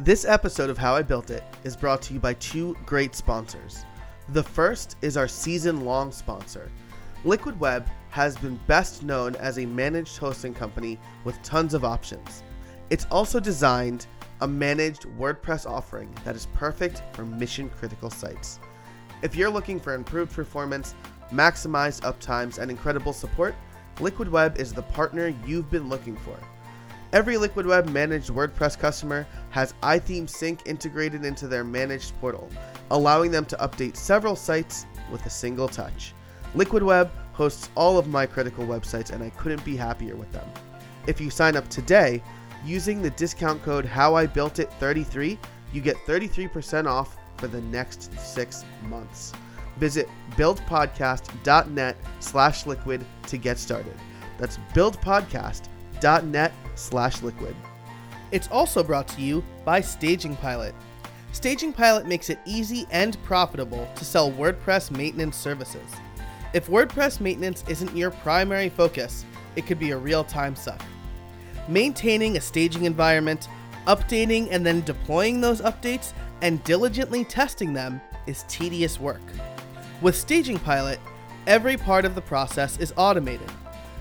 This episode of How I Built It is brought to you by two great sponsors. The first is our season long sponsor. Liquid Web has been best known as a managed hosting company with tons of options. It's also designed a managed WordPress offering that is perfect for mission critical sites. If you're looking for improved performance, maximized uptimes, and incredible support, Liquid Web is the partner you've been looking for. Every Liquid Web managed WordPress customer has iThemes Sync integrated into their managed portal, allowing them to update several sites with a single touch. Liquid Web hosts all of my critical websites, and I couldn't be happier with them. If you sign up today using the discount code HowIBuiltIt33, you get 33% off for the next six months. Visit buildpodcast.net slash liquid to get started. That's buildpodcast.net slash liquid. It's also brought to you by Staging Pilot. Staging Pilot makes it easy and profitable to sell WordPress maintenance services. If WordPress maintenance isn't your primary focus, it could be a real time suck. Maintaining a staging environment, updating and then deploying those updates, and diligently testing them is tedious work. With Staging Pilot, every part of the process is automated.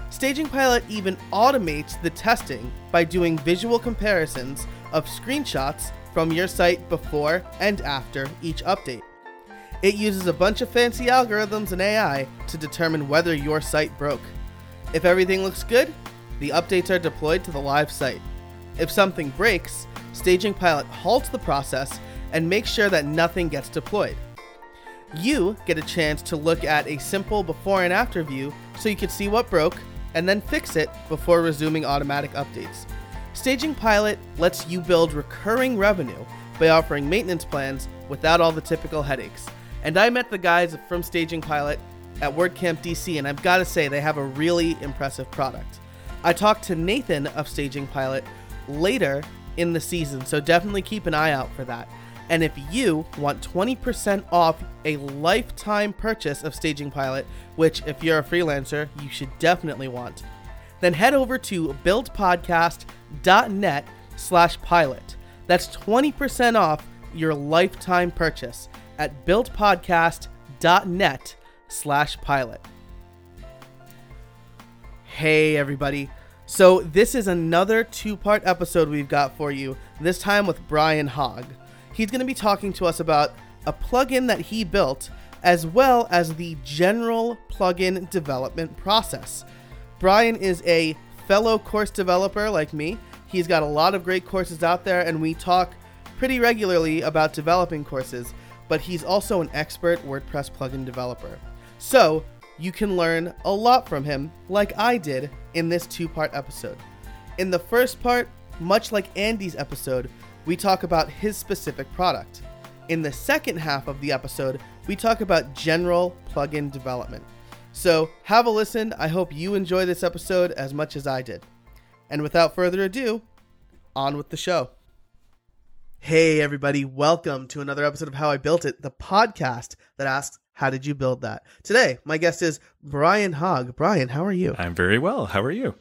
Staging Pilot even automates the testing by doing visual comparisons of screenshots from your site before and after each update. It uses a bunch of fancy algorithms and AI to determine whether your site broke. If everything looks good, the updates are deployed to the live site. If something breaks, Staging Pilot halts the process and makes sure that nothing gets deployed. You get a chance to look at a simple before and after view so you can see what broke and then fix it before resuming automatic updates. Staging Pilot lets you build recurring revenue by offering maintenance plans without all the typical headaches. And I met the guys from Staging Pilot at WordCamp DC, and I've got to say, they have a really impressive product. I talked to Nathan of Staging Pilot later in the season, so definitely keep an eye out for that. And if you want 20% off a lifetime purchase of Staging Pilot, which if you're a freelancer, you should definitely want, then head over to buildpodcast.net slash pilot. That's 20% off your lifetime purchase at buildpodcast.net slash pilot. Hey everybody. So this is another two-part episode we've got for you, this time with Brian Hogg. He's going to be talking to us about a plugin that he built as well as the general plugin development process. Brian is a fellow course developer like me. He's got a lot of great courses out there and we talk pretty regularly about developing courses, but he's also an expert WordPress plugin developer. So, you can learn a lot from him, like I did in this two part episode. In the first part, much like Andy's episode, we talk about his specific product. In the second half of the episode, we talk about general plugin development. So, have a listen. I hope you enjoy this episode as much as I did. And without further ado, on with the show. Hey, everybody, welcome to another episode of How I Built It, the podcast that asks, How did you build that? Today, my guest is Brian Hogg. Brian, how are you? I'm very well. How are you?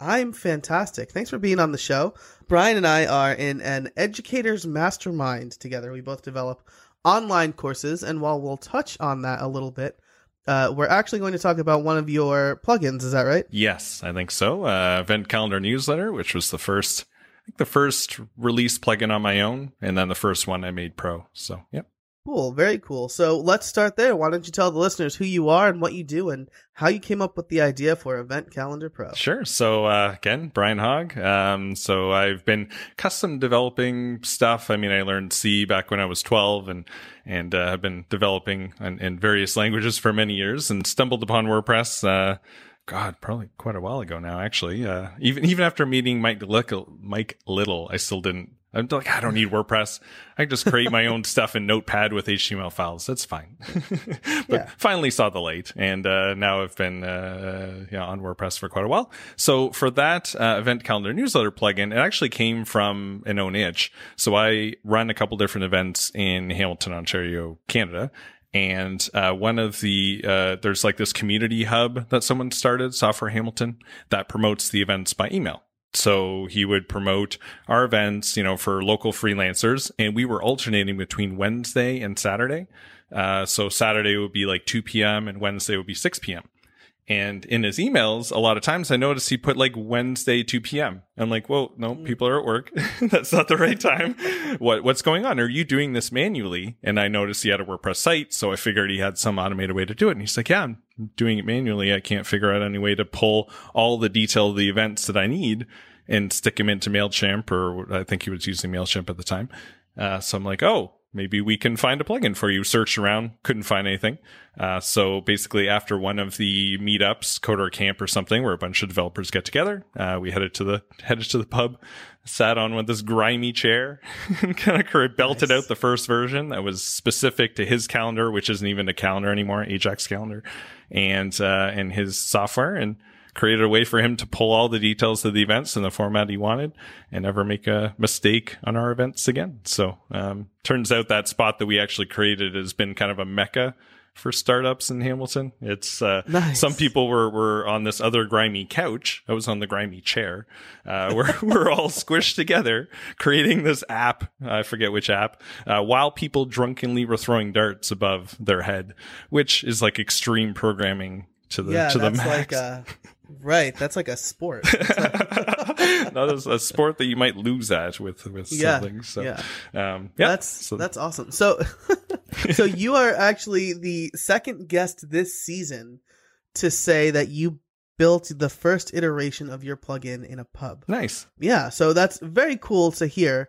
I'm fantastic. Thanks for being on the show. Brian and I are in an educator's mastermind together. We both develop online courses, and while we'll touch on that a little bit, uh, we're actually going to talk about one of your plugins. Is that right? Yes, I think so. Uh, Event Calendar Newsletter, which was the first, I think the first release plugin on my own, and then the first one I made pro. So, yep. Cool, very cool. So let's start there. Why don't you tell the listeners who you are and what you do and how you came up with the idea for Event Calendar Pro? Sure. So uh, again, Brian Hogg. Um, so I've been custom developing stuff. I mean, I learned C back when I was 12 and and uh, have been developing in, in, various languages for many years and stumbled upon WordPress. Uh, God, probably quite a while ago now, actually. Uh, even even after meeting Mike Little, Mike Little, I still didn't I'm like, I don't need WordPress. I can just create my own stuff in Notepad with HTML files. That's fine. but yeah. finally saw the light, and uh, now I've been uh, you know, on WordPress for quite a while. So for that uh, event calendar newsletter plugin, it actually came from an own itch. So I run a couple different events in Hamilton, Ontario, Canada, and uh, one of the uh, there's like this community hub that someone started, Software Hamilton, that promotes the events by email. So he would promote our events, you know, for local freelancers, and we were alternating between Wednesday and Saturday. Uh, so Saturday would be like 2 p.m. and Wednesday would be 6 p.m. And in his emails, a lot of times I noticed he put like Wednesday 2 p.m. I'm like, whoa, no, Mm. people are at work. That's not the right time. what what's going on? Are you doing this manually? And I noticed he had a WordPress site, so I figured he had some automated way to do it. And he's like, yeah, I'm doing it manually. I can't figure out any way to pull all the detail of the events that I need and stick them into Mailchimp, or I think he was using Mailchimp at the time. Uh, so I'm like, oh, maybe we can find a plugin for you. Searched around, couldn't find anything. Uh, so basically, after one of the meetups, Coder Camp or something, where a bunch of developers get together, uh, we headed to the headed to the pub, sat on with this grimy chair, and kind of belted Nice. out the first version that was specific to his calendar, which isn't even a calendar anymore, Ajax calendar, and uh, and his software, and created a way for him to pull all the details of the events in the format he wanted and never make a mistake on our events again. So, um, turns out that spot that we actually created has been kind of a mecca for startups in Hamilton. It's, uh, Nice. some people were, were on this other grimy couch. I was on the grimy chair. Uh, we're, we're all squished together creating this app. I forget which app, uh, while people drunkenly were throwing darts above their head, which is like extreme programming to the, yeah, to the max. like right. That's like a sport. that is a sport that you might lose at with with Yeah, siblings. So, yeah. um, yeah, That's so that's awesome. So, so you are actually the second guest this season to say that you built the first iteration of your plugin in a pub. nice. Yeah, so that's very cool to hear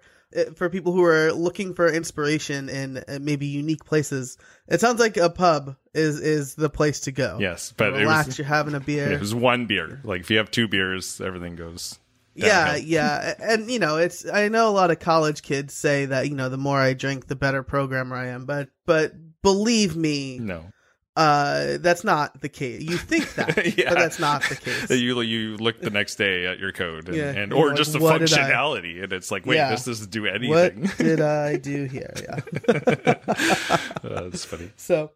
for people who are looking for inspiration in uh, maybe unique places. It sounds like a pub is is the place to go. Yes, but it relax. was you're having a beer. it was one beer. Like if you have two beers, everything goes. Yeah, yeah, and you know, it's I know a lot of college kids say that you know the more I drink, the better programmer I am, but but believe me, No, uh, that's not the case. You think that, Yeah. but that's not the case. you you look the next day at your code and, Yeah, and or like, just the functionality, and it's like, wait, Yeah. this doesn't do anything what did I do here? Yeah. Uh, That's funny. So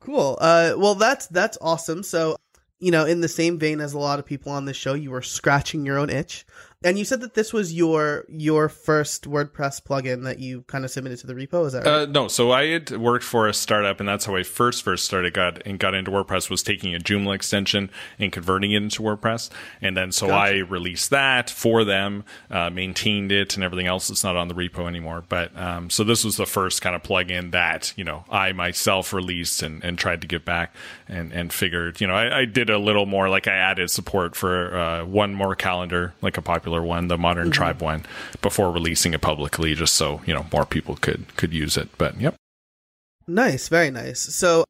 cool. Uh, well, that's that's awesome. So, you know, in the same vein as a lot of people on this show, you were scratching your own itch, and you said that this was your your first WordPress plugin that you kind of submitted to the repo. Is that right? Uh, no, so I had worked for a startup, and that's how I first first started got and got into WordPress was taking a Joomla extension and converting it into WordPress, and then so I released that for them, uh, maintained it, and everything else. It's not on the repo anymore, but um, so this was the first kind of plugin that you know I myself released and, and tried to give back, and and figured you know I, I did a little more like I added support for uh, one more calendar, like a popular one, the Modern mm-hmm. Tribe one, before releasing it publicly, just so you know more people could could use it. But yep. Nice, very nice. So,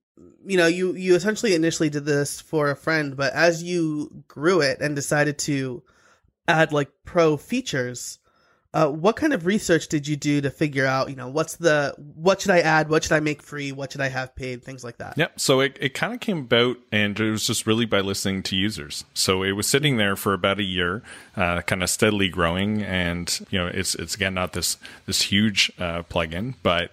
you know, you you essentially initially did this for a friend, but as you grew it and decided to add like pro features, uh, what kind of research did you do to figure out, you know, what's the what should I add, what should I make free, what should I have paid, things like that. Yep. So it, it kind of came about, and it was just really by listening to users. So it was sitting there for about a year, uh, kind of steadily growing, and you know, it's it's again not this this huge uh, plugin, but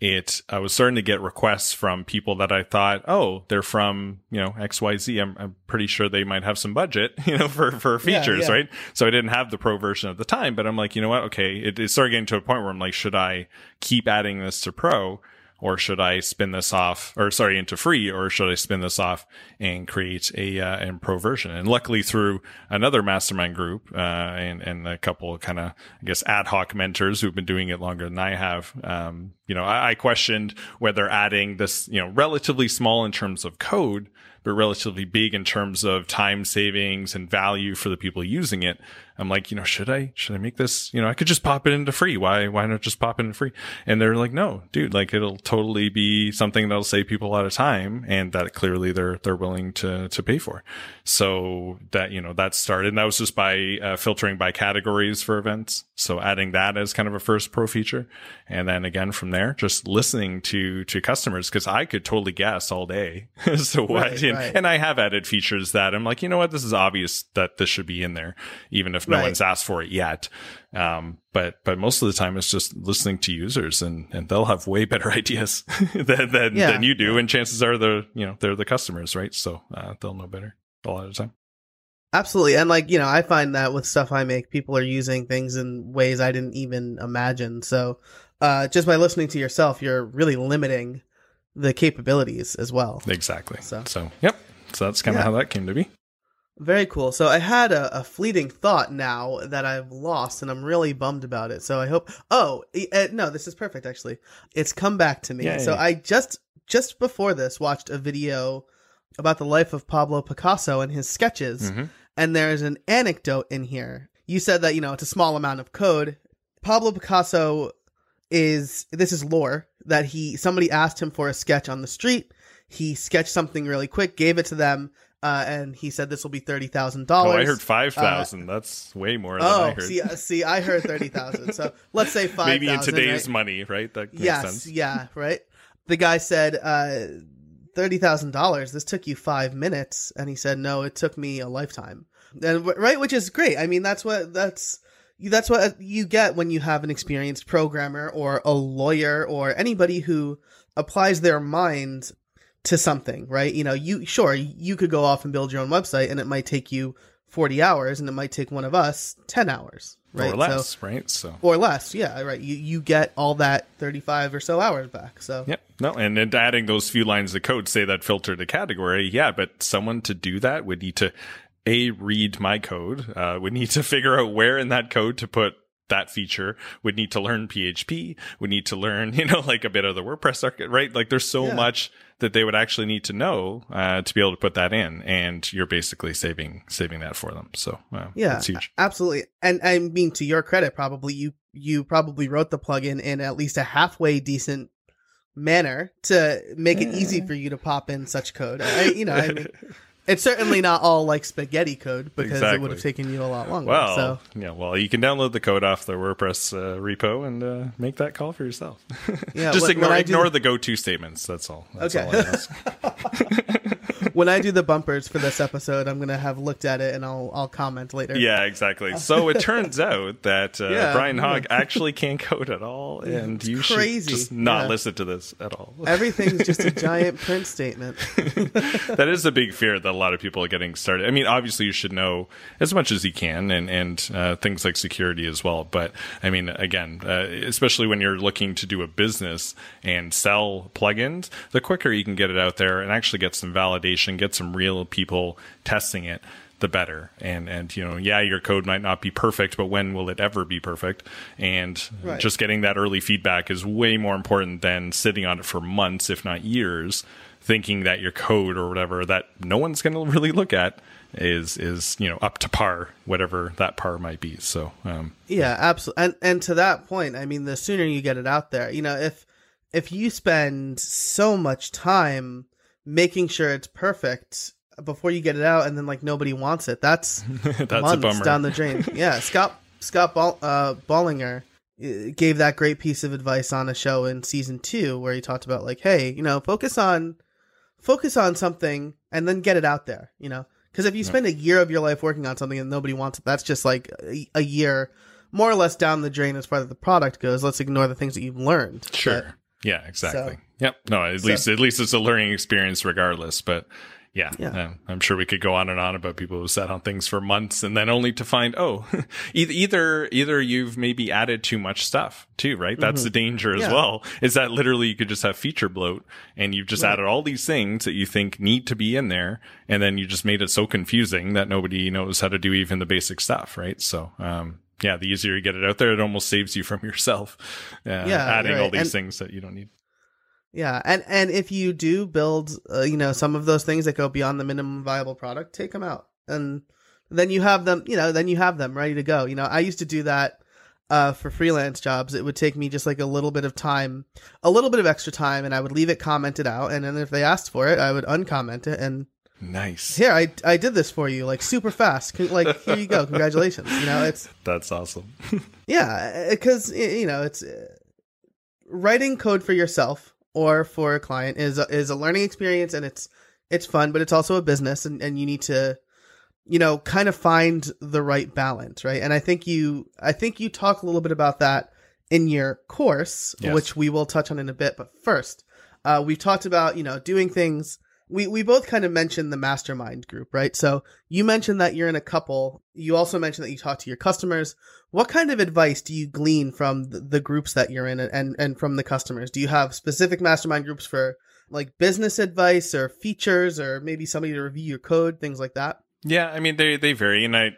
it I was starting to get requests from people that I thought, oh, they're from you know X Y Z. I'm I'm pretty sure they might have some budget, you know, for for Yeah, features, yeah. right? So I didn't have the pro version at the time, but I'm like, you know what? Okay, it, it started getting to a point where I'm like, should I keep adding this to pro? Or should I spin this off, or sorry, into free, or should I spin this off and create a uh, and pro version? And luckily, through another mastermind group uh, and and a couple kind of I guess ad hoc mentors who've been doing it longer than I have, um, you know, I, I questioned whether adding this, you know, relatively small in terms of code, but relatively big in terms of time savings and value for the people using it. I'm like, you know, should I, should I make this, you know, I could just pop it into free. Why, why not just pop it into free? And they're like, no, dude, like it'll totally be something that'll save people a lot of time and that clearly they're, they're willing to, to pay for. So that, you know, that started and that was just by uh, filtering by categories for events. So adding that as kind of a first pro feature. And then again from there, just listening to, to customers because I could totally guess all day as to what, Right, and, right. and I have added features that I'm like, you know what, this is obvious that this should be in there, even if no Right. one's asked for it yet. Um, but but most of the time, it's just listening to users, and and they'll have way better ideas than than, Yeah. than you do, and chances are they're you know they're the customers, right? So uh, they'll know better a lot of the time. Absolutely. And like, you know, I find that with stuff I make, people are using things in ways I didn't even imagine. So, uh, just by listening to yourself, you're really limiting the capabilities as well. Exactly. So- So, yep. So that's kind of Yeah. how that came to be. Very cool. So I had a, a fleeting thought now that I've lost, and I'm really bummed about it. So I hope. Oh uh, no, this is perfect. Actually, it's come back to me. Yay. So I just just before this watched a video about the life of Pablo Picasso and his sketches, Mhm. and there's an anecdote in here. You said that you know it's a small amount of code. Pablo Picasso is this is lore that he somebody asked him for a sketch on the street. He sketched something really quick, gave it to them, uh, and he said this will be thirty thousand dollars. Oh, I heard 5,000. that's way more than I Oh, heard. see, uh, see, I heard thirty thousand. So let's say five. Maybe in today's right? money, right? That makes yes, sense. yeah, right. The guy said uh, thirty thousand dollars. This took you five minutes, and he said, "No, it took me a lifetime." And right, which is great. I mean, that's what that's that's what you get when you have an experienced programmer or a lawyer or anybody who applies their mind to something, right? You know, you sure you could go off and build your own website, and it might take you forty hours, and it might take one of us ten hours, right? Or So- less, right? So, or less. Yeah, right. You you get all that thirty five or so hours back. So Yep. No, and, and adding those few lines of code say that filter to category. Yeah, but someone to do that would need to a read my code. Uh, would need to figure out where in that code to put that feature. Would need to learn PHP. Would need to learn, you know, like a bit of the WordPress circuit, right? Like there's so Yeah. much that they would actually need to know uh, to be able to put that in, and you're basically saving saving that for them. So uh, yeah, absolutely. And I mean, to your credit, probably you you probably wrote the plugin in at least a halfway decent manner to make it easy for you to pop in such code. I, you know, I mean, it's certainly not all like spaghetti code because it would have taken you a lot longer. Well, so yeah. Well, you can download the code off the WordPress uh, repo and uh, make that call for yourself. Yeah, just ignore when I do ignore the- go-to statements. That's all. That's Okay. all I ask. when I do the bumpers for this episode, I'm gonna have looked at it and I'll I'll comment later. yeah, exactly. So it turns out that uh, Yeah, Brian. Hogg actually can't code at all, and It's you crazy. should just not Yeah. listen to this at all. Everything's just a giant print statement. that is a big fear that a lot of people are getting started. I mean, obviously you should know as much as you can and, and uh, things like security as well. But I mean, again, uh, especially when you're looking to do a business and sell plugins, the quicker you can get it out there and actually get some validation, get some real people testing it, the better. And, and, you know, yeah, your code might not be perfect, but when will it ever be perfect? And Right. just getting that early feedback is way more important than sitting on it for months, if not years, thinking that your code or whatever that no one's going to really look at is is you know up to par, whatever that par might be. So um, Yeah, absolutely. And and to that point, I mean, the sooner you get it out there, you know, if if you spend so much time making sure it's perfect before you get it out, and then like nobody wants it, that's that's a months bummer. down the drain. yeah, Scott Scott Ball, uh, Bolinger uh, gave that great piece of advice on a show in season two where he talked about like, hey, you know, focus on focus on something and then get it out there. You know, because if you spend a year of your life working on something and nobody wants it, that's just like a, a year more or less down the drain as far as the product goes. Let's ignore the things that you've learned. Sure. But- yeah. Exactly. So- yep. No. At So- least at least it's a learning experience, regardless. But yeah, Yeah. um, I'm sure we could go on and on about people who sat on things for months and then only to find oh, either either either you've maybe added too much stuff too, right? That's the danger as Mm-hmm. Yeah. well. Is that literally you could just have feature bloat and you've just Right. added all these things that you think need to be in there, and then you just made it so confusing that nobody knows how to do even the basic stuff, right? So. um yeah, the easier you get it out there, it almost saves you from yourself. Uh, Yeah, adding all these And- things that you don't need. Yeah, and and if you do build, uh, you know, some of those things that go beyond the minimum viable product, take them out, and then you have them, you know, then you have them ready to go. You know, I used to do that uh, for freelance jobs. It would take me just like a little bit of time, a little bit of extra time, and I would leave it commented out, and then if they asked for it, I would uncomment it, and Nice. here I I did this for you, like super fast, like here you go, congratulations. You know, it's That's awesome. yeah, because you know it's uh, writing code for yourself or for a client is a, is a learning experience and it's it's fun, but it's also a business, and and you need to you know kind of find the right balance, right? And I think you I think you talk a little bit about that in your course, Yes. which we will touch on in a bit. But first, uh, we've talked about you know doing things we we both kind of mentioned the mastermind group, right? So you mentioned that you're in a couple. You also mentioned that you talk to your customers. What kind of advice do you glean from the, the groups that you're in and and from the customers? Do you have specific mastermind groups for like business advice or features or maybe somebody to review your code, things like that? Yeah, I mean they they vary, and I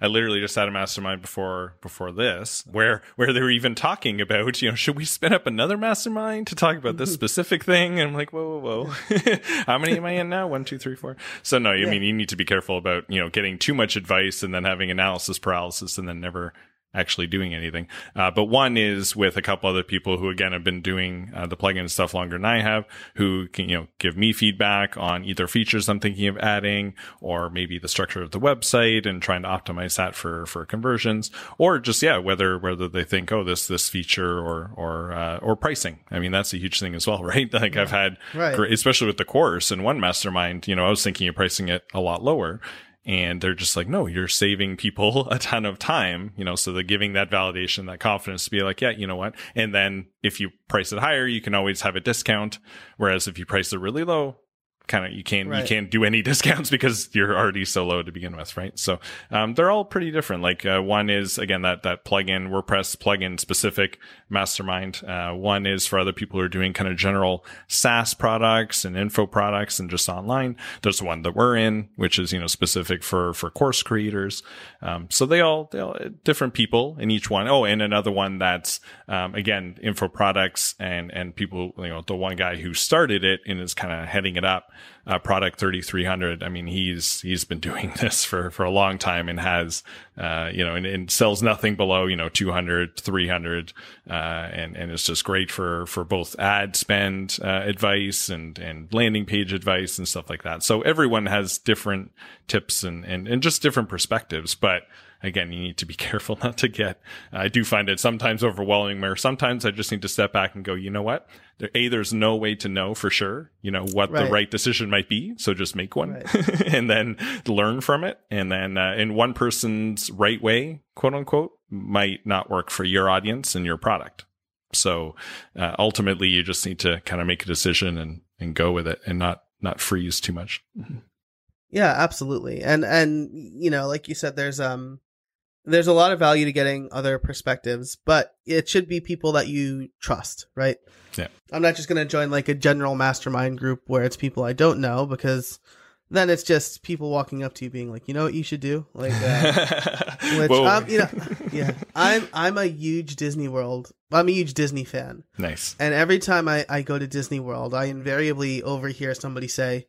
I literally just had a mastermind before before this where where they were even talking about you know should we spin up another mastermind to talk about this mm-hmm. specific thing? And I'm like whoa whoa whoa, how many am I in now? One two three four. So no, I Yeah. mean you need to be careful about you know getting too much advice and then having analysis paralysis and then never actually doing anything. Uh, but one is with a couple other people who again have been doing uh, the plugin stuff longer than I have, who can you know give me feedback on either features I'm thinking of adding, or maybe the structure of the website and trying to optimize that for for conversions, or just yeah whether whether they think oh this this feature or or uh, or pricing. I mean that's a huge thing as well, right? Like I've had Right. especially with the course and one mastermind, you know I was thinking of pricing it a lot lower and they're just like no you're saving people a ton of time you know so they're giving that validation that confidence to be like yeah you know what? And then if you price it higher you can always have a discount. Whereas if you price it really low kind of you can't you can't do any discounts because you're already so low to begin with right? So um, they're all pretty different. Like uh, one is again that that plugin wordpress plugin specific mastermind. Uh, one is for other people who are doing kind of general saas products and info products and just online. There's one that we're in which is you know specific for for course creators. Um, so they all they all different people in each one. Oh, and another one that's um, again info products and and people you know the one guy who started it and is kind of heading it up uh, product 3300 i mean he's he's been doing this for for a long time and has uh you know and, and sells nothing below you know 200 300 uh and and it's just great for for both ad spend uh, advice and and landing page advice and stuff like that. So everyone has different tips and and, and just different perspectives but again, you need to be careful not to get. I do find it sometimes overwhelming where sometimes I just need to step back and go, you know what? There, a, there's no way to know for sure, you know, what Right. the right decision might be. So just make one Right. and then learn from it. And then, uh, in one person's right way, quote unquote, might not work for your audience and your product. So, uh, ultimately you just need to kind of make a decision and, and go with it and not, not freeze too much. Yeah, absolutely. And and you know, like you said there's um there's a lot of value to getting other perspectives, but it should be people that you trust, right? Yeah. I'm not just going to join like a general mastermind group where it's people I don't know because then it's just people walking up to you being like, "You know what you should do?" Like uh, which um, you know, yeah. I'm I'm a huge Disney World. I'm a huge Disney fan. nice. And every time I, I go to Disney World, I invariably overhear somebody say,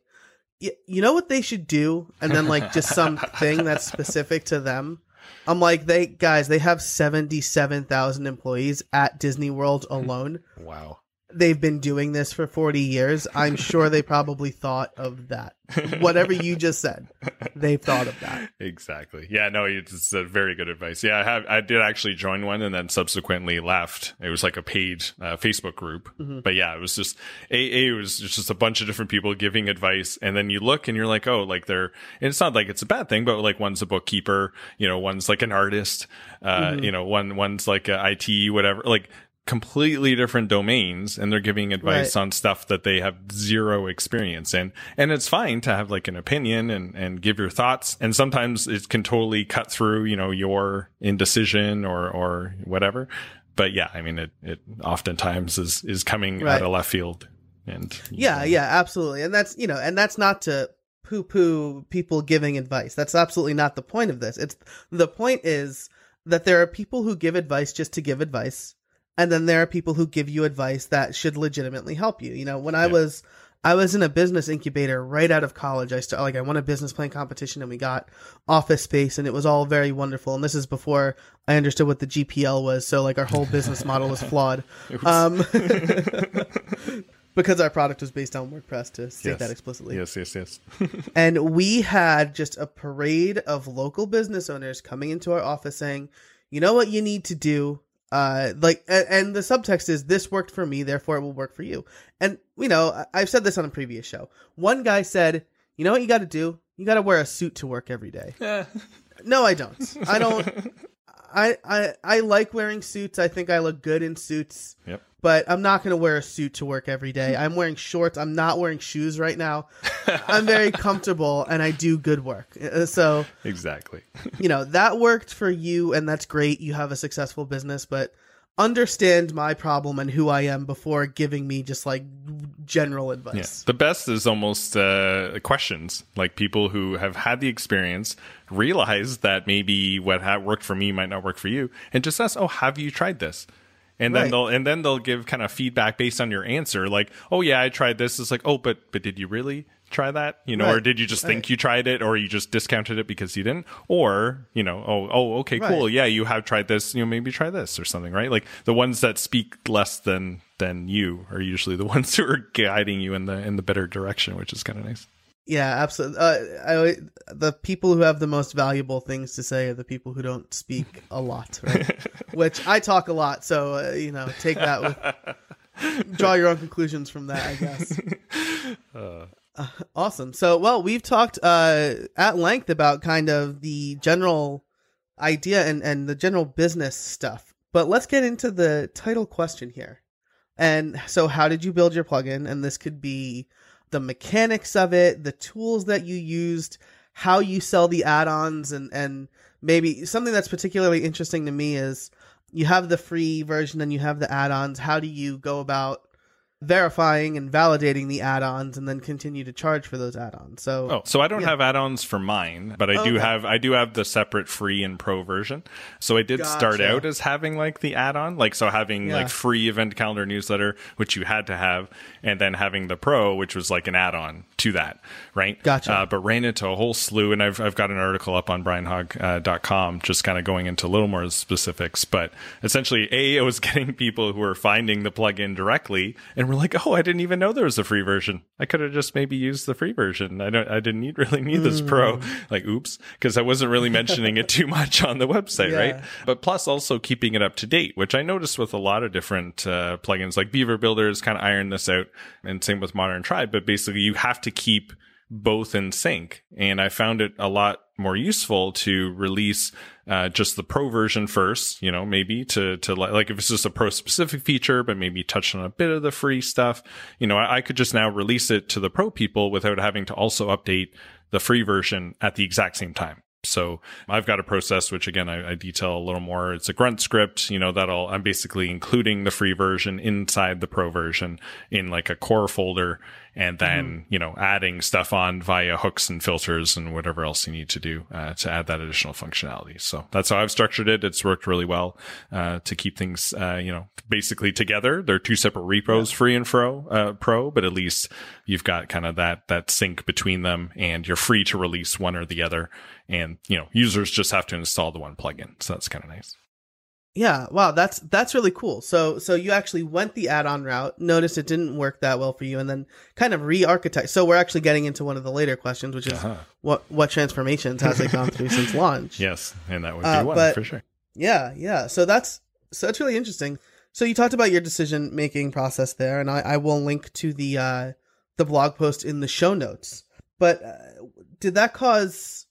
"Y- you know what they should do? And then like just something that's specific to them. I'm like, they guys, they have 77,000 employees at Disney World alone. Wow. They've been doing this for 40 years. I'm sure they probably thought of that. Whatever you just said, they've thought of that. Exactly. Yeah, no, it's a very good advice. Yeah, I have, I did actually join one and then subsequently left. It was like a paid uh, Facebook group. But yeah, it was just, a, a, it was just a bunch of different people giving advice. And then you look and you're like, oh, like they're, and it's not like it's a bad thing, but like one's a bookkeeper, you know, one's like an artist, uh, you know, one, one's like a IT, whatever, like, completely different domains and they're giving advice Right. on stuff that they have zero experience in and it's fine to have like an opinion and and give your thoughts and sometimes it can totally cut through you know your indecision or or whatever but yeah i mean it it oftentimes is is coming Right. out of left field and Yeah, yeah, absolutely. And that's, you know, and that's not to poo poo people giving advice. That's absolutely not the point of this. It's the point is that there are people who give advice just to give advice. And then there are people who give you advice that should legitimately help you. You know, when I Yeah. was, I was in a business incubator right out of college. I started, like, I won a business plan competition and we got office space and it was all very wonderful. And this is before I understood what the GPL was. So like our whole business model was flawed. Um, because our product was based on WordPress to state Yes. that explicitly. yes yes yes And we had just a parade of local business owners coming into our office saying, "You know what you need to do." Uh, like, and the subtext is, "This worked for me, therefore it will work for you." And you know, I- I've said this on a previous show. One guy said, "You know what you got to do? You got to wear a suit to work every day." No, I don't. I don't. I, I I like wearing suits. I think I look good in suits. Yep. But I'm not going to wear a suit to work every day. I'm wearing shorts. I'm not wearing shoes right now. I'm very comfortable and I do good work. Uh, So, Exactly. you know, that worked for you and that's great. You have a successful business, but understand my problem and who I am before giving me just like general Yeah. advice. The best is almost uh, questions, like people who have had the experience, realize that maybe what ha- worked for me might not work for you, and just ask, "Oh, have you tried this?" And then Right. they'll and then they'll give kind of feedback based on your answer, like, "Oh yeah, I tried this." It's like, "Oh, but but did you really?" Try that? You know or did you just think you tried it or you just discounted it because you didn't? Or you know oh oh okay cool. Yeah you have tried this you know maybe try this or something right? Like the ones that speak less than than you are usually the ones who are guiding you in the in the better direction which is kind of nice. Yeah, absolutely. Uh, I, the people who have the most valuable things to say are the people who don't speak a lot, right? Which I talk a lot, so uh, you know, take that with draw your own conclusions from that, I guess. Uh, awesome. So, well, we've talked uh, at length about kind of the general idea and and the general business stuff, but let's get into the title question here. And so, how did you build your plugin? And this could be the mechanics of it, the tools that you used, how you sell the add-ons, and and maybe something that's particularly interesting to me is you have the free version and you have the add-ons. How do you go about verifying and validating the add-ons and then continue to charge for those add-ons? So Oh, so I don't Yeah. have add-ons for mine, but I do have I do have the separate free and pro version. So I did start out as having like the add-on, like so having Yeah. like free event calendar newsletter, which you had to have, and then having the pro, which was like an add-on to that, right? Gotcha. Uh, but ran into a whole slew, and I've I've got an article up on brianhogg.com, just kind of going into a little more specifics. But essentially, a I was getting people who were finding the plugin directly and were like, "Oh, I didn't even know there was a free version. I could have just maybe used the free version. I don't. I didn't need, really need this pro. Like, oops, because I wasn't really mentioning it too much on the website, Yeah. right? But plus, also keeping it up to date, which I noticed with a lot of different uh, plugins, like Beaver Builders, kind of iron this out, and same with Modern Tribe. But basically, you have to keep both in sync. And I found it a lot more useful to release uh, just the pro version first, you know, maybe to, to li- like if it's just a pro specific feature, but maybe touch on a bit of the free stuff, you know, I, I could just now release it to the pro people without having to also update the free version at the exact same time. So I've got a process, which again, I, I detail a little more. It's a grunt script, you know, that'll, I'm basically including the free version inside the pro version in like a core folder and then, you know, adding stuff on via hooks and filters and whatever else you need to do uh, to add that additional functionality. So that's how I've structured it. It's worked really well uh, to keep things, uh, you know, basically together. They're two separate repos, free and pro, uh, pro, but at least you've got kind of that, that sync between them and you're free to release one or the other. And, you know, users just have to install the one plugin. So that's kind of nice. Yeah, wow, that's that's really cool. So so you actually went the add-on route, noticed it didn't work that well for you, and then kind of re-architect. So we're actually getting into one of the later questions, which is Uh-huh. what what transformations has it gone through since launch? Yes. And that would be Uh, one but- for sure. Yeah, yeah. So that's so that's really interesting. So you talked about your decision making process there, and I, I will link to the uh, the blog post in the show notes. But uh, did that cause?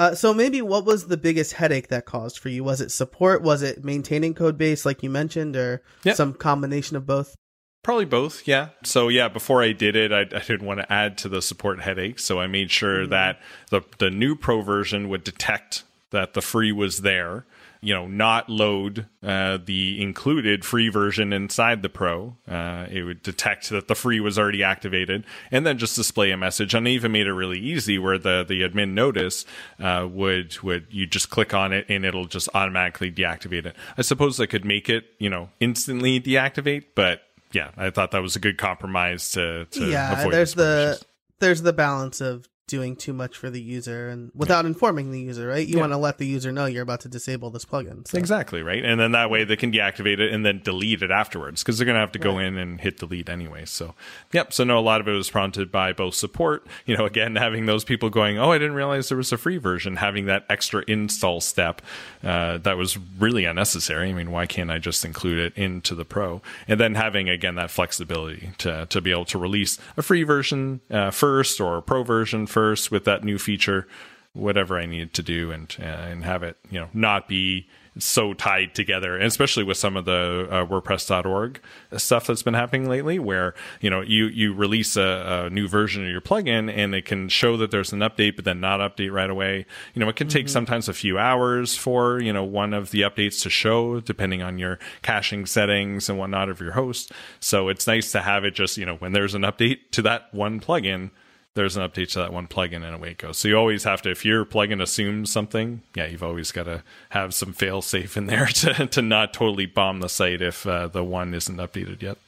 Uh, so maybe what was the biggest headache that caused for you? Was it support? Was it maintaining code base, like you mentioned, or Yeah. some combination of both? Probably both, yeah. So yeah, before I did it, I, I didn't want to add to the support headache, so I made sure that the the new pro version would detect that the free was there. You know, not load uh, the included free version inside the pro. Uh, it would detect that the free was already activated, and then just display a message. And I even made it really easy, where the the admin notice uh, would would you just click on it and it'll just automatically deactivate it. I suppose I could make it, you know, instantly deactivate, but yeah, I thought that was a good compromise to, to yeah, there's the issues. there's the balance of doing too much for the user and without informing the user, right? You Yeah. want to let the user know you're about to disable this plugin. So. Exactly right, and then that way they can deactivate it and then delete it afterwards because they're going to have to go in and hit delete anyway. So, yep. So no, a lot of it was prompted by both support. You know, again having those people going, "Oh, I didn't realize there was a free version," having that extra install step uh, that was really unnecessary. I mean, why can't I just include it into the pro? And then having again that flexibility to to be able to release a free version uh, first or a pro version first with that new feature whatever I needed to do and uh, and have it you know not be so tied together, and especially with some of the uh, WordPress.org stuff that's been happening lately, where you know you you release a, a, new version of your plugin and it can show that there's an update, but then not update right away. You know, it can take mm-hmm. sometimes a few hours for you know one of the updates to show, depending on your caching settings and whatnot of your host. So it's nice to have it just you know when there's an update to that one plugin there's an update to that one plugin and away it goes. So you always have to, if your plugin assumes something, yeah, you've always got to have some fail safe in there to, to not totally bomb the site if uh, the one isn't updated yet.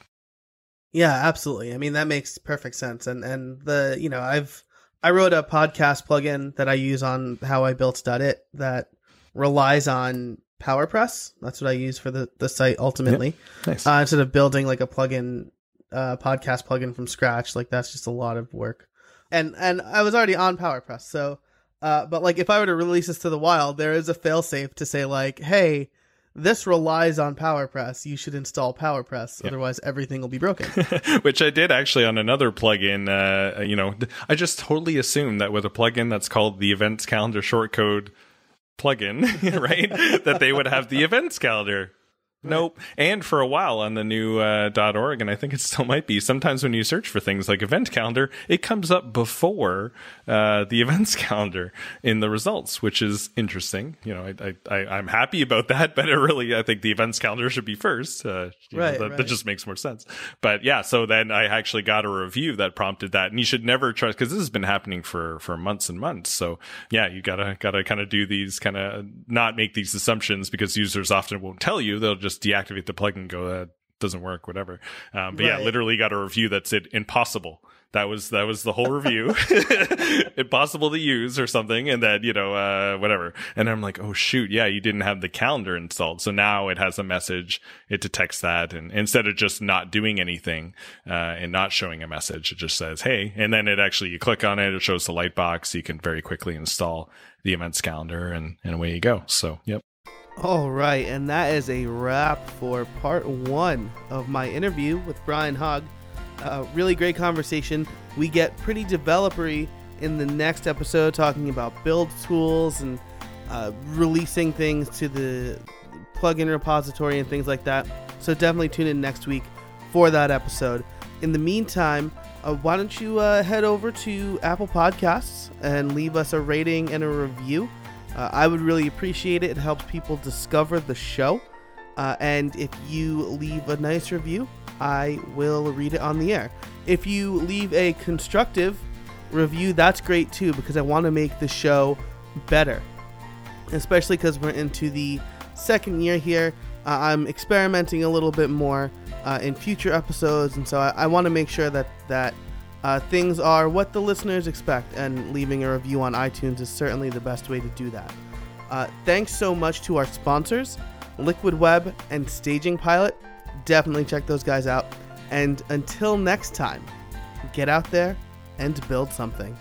Yeah, absolutely. I mean, that makes perfect sense. And, and the, you know, I've, I wrote a podcast plugin that I use on how I built it that relies on PowerPress. That's what I use for the, the site ultimately. Yep. Nice. Uh, instead of building like a plugin, uh, podcast plugin from scratch, like that's just a lot of work and and I was already on PowerPress, so uh, but like if I were to release this to the wild, there is a failsafe to say like, hey, this relies on PowerPress. You should install PowerPress, otherwise everything will be broken. Which I did actually on another plugin. Uh, you know, I just totally assumed that with a plugin that's called the Events Calendar Shortcode plugin, right, that they would have the events calendar Nope. And for a while on the new uh, .org, and I think it still might be. Sometimes when you search for things like event calendar, it comes up before uh, the events calendar in the results, which is interesting. You know, I, I, am happy about that, but it really, I think the events calendar should be first. Uh, right, know, that, right. that just makes more sense. But yeah, so then I actually got a review that prompted that, and you should never trust because this has been happening for for months and months. So yeah, you gotta gotta kind of do these kind of not make these assumptions because users often won't tell you. They'll just just deactivate the plugin, go that doesn't work, whatever. Um, but right. yeah, literally got a review that said impossible. That was that was the whole review. impossible to use or something, and then you know uh, whatever. And I'm like, oh shoot, yeah, you didn't have the calendar installed, so now it has a message. It detects that, and instead of just not doing anything uh, and not showing a message, it just says hey, and then it actually you click on it, it shows the light box. You can very quickly install the events calendar, and and away you go. So yep. All right, and that is a wrap for part one of my interview with Brian Hogg. Uh, really great conversation. We get pretty developery in the next episode, talking about build tools and uh, releasing things to the plugin repository and things like that. So definitely tune in next week for that episode. In the meantime, uh, why don't you uh, head over to Apple Podcasts and leave us a rating and a review? Uh, I would really appreciate it. It helps people discover the show. Uh, and if you leave a nice review, I will read it on the air. If you leave a constructive review, that's great too, because I want to make the show better. Especially because we're into the second year here. Uh, I'm experimenting a little bit more uh, in future episodes, and so I, I want to make sure that that uh, things are what the listeners expect, and leaving a review on iTunes is certainly the best way to do that. Uh, thanks so much to our sponsors, Liquid Web and Staging Pilot. Definitely check those guys out. And until next time, get out there and build something.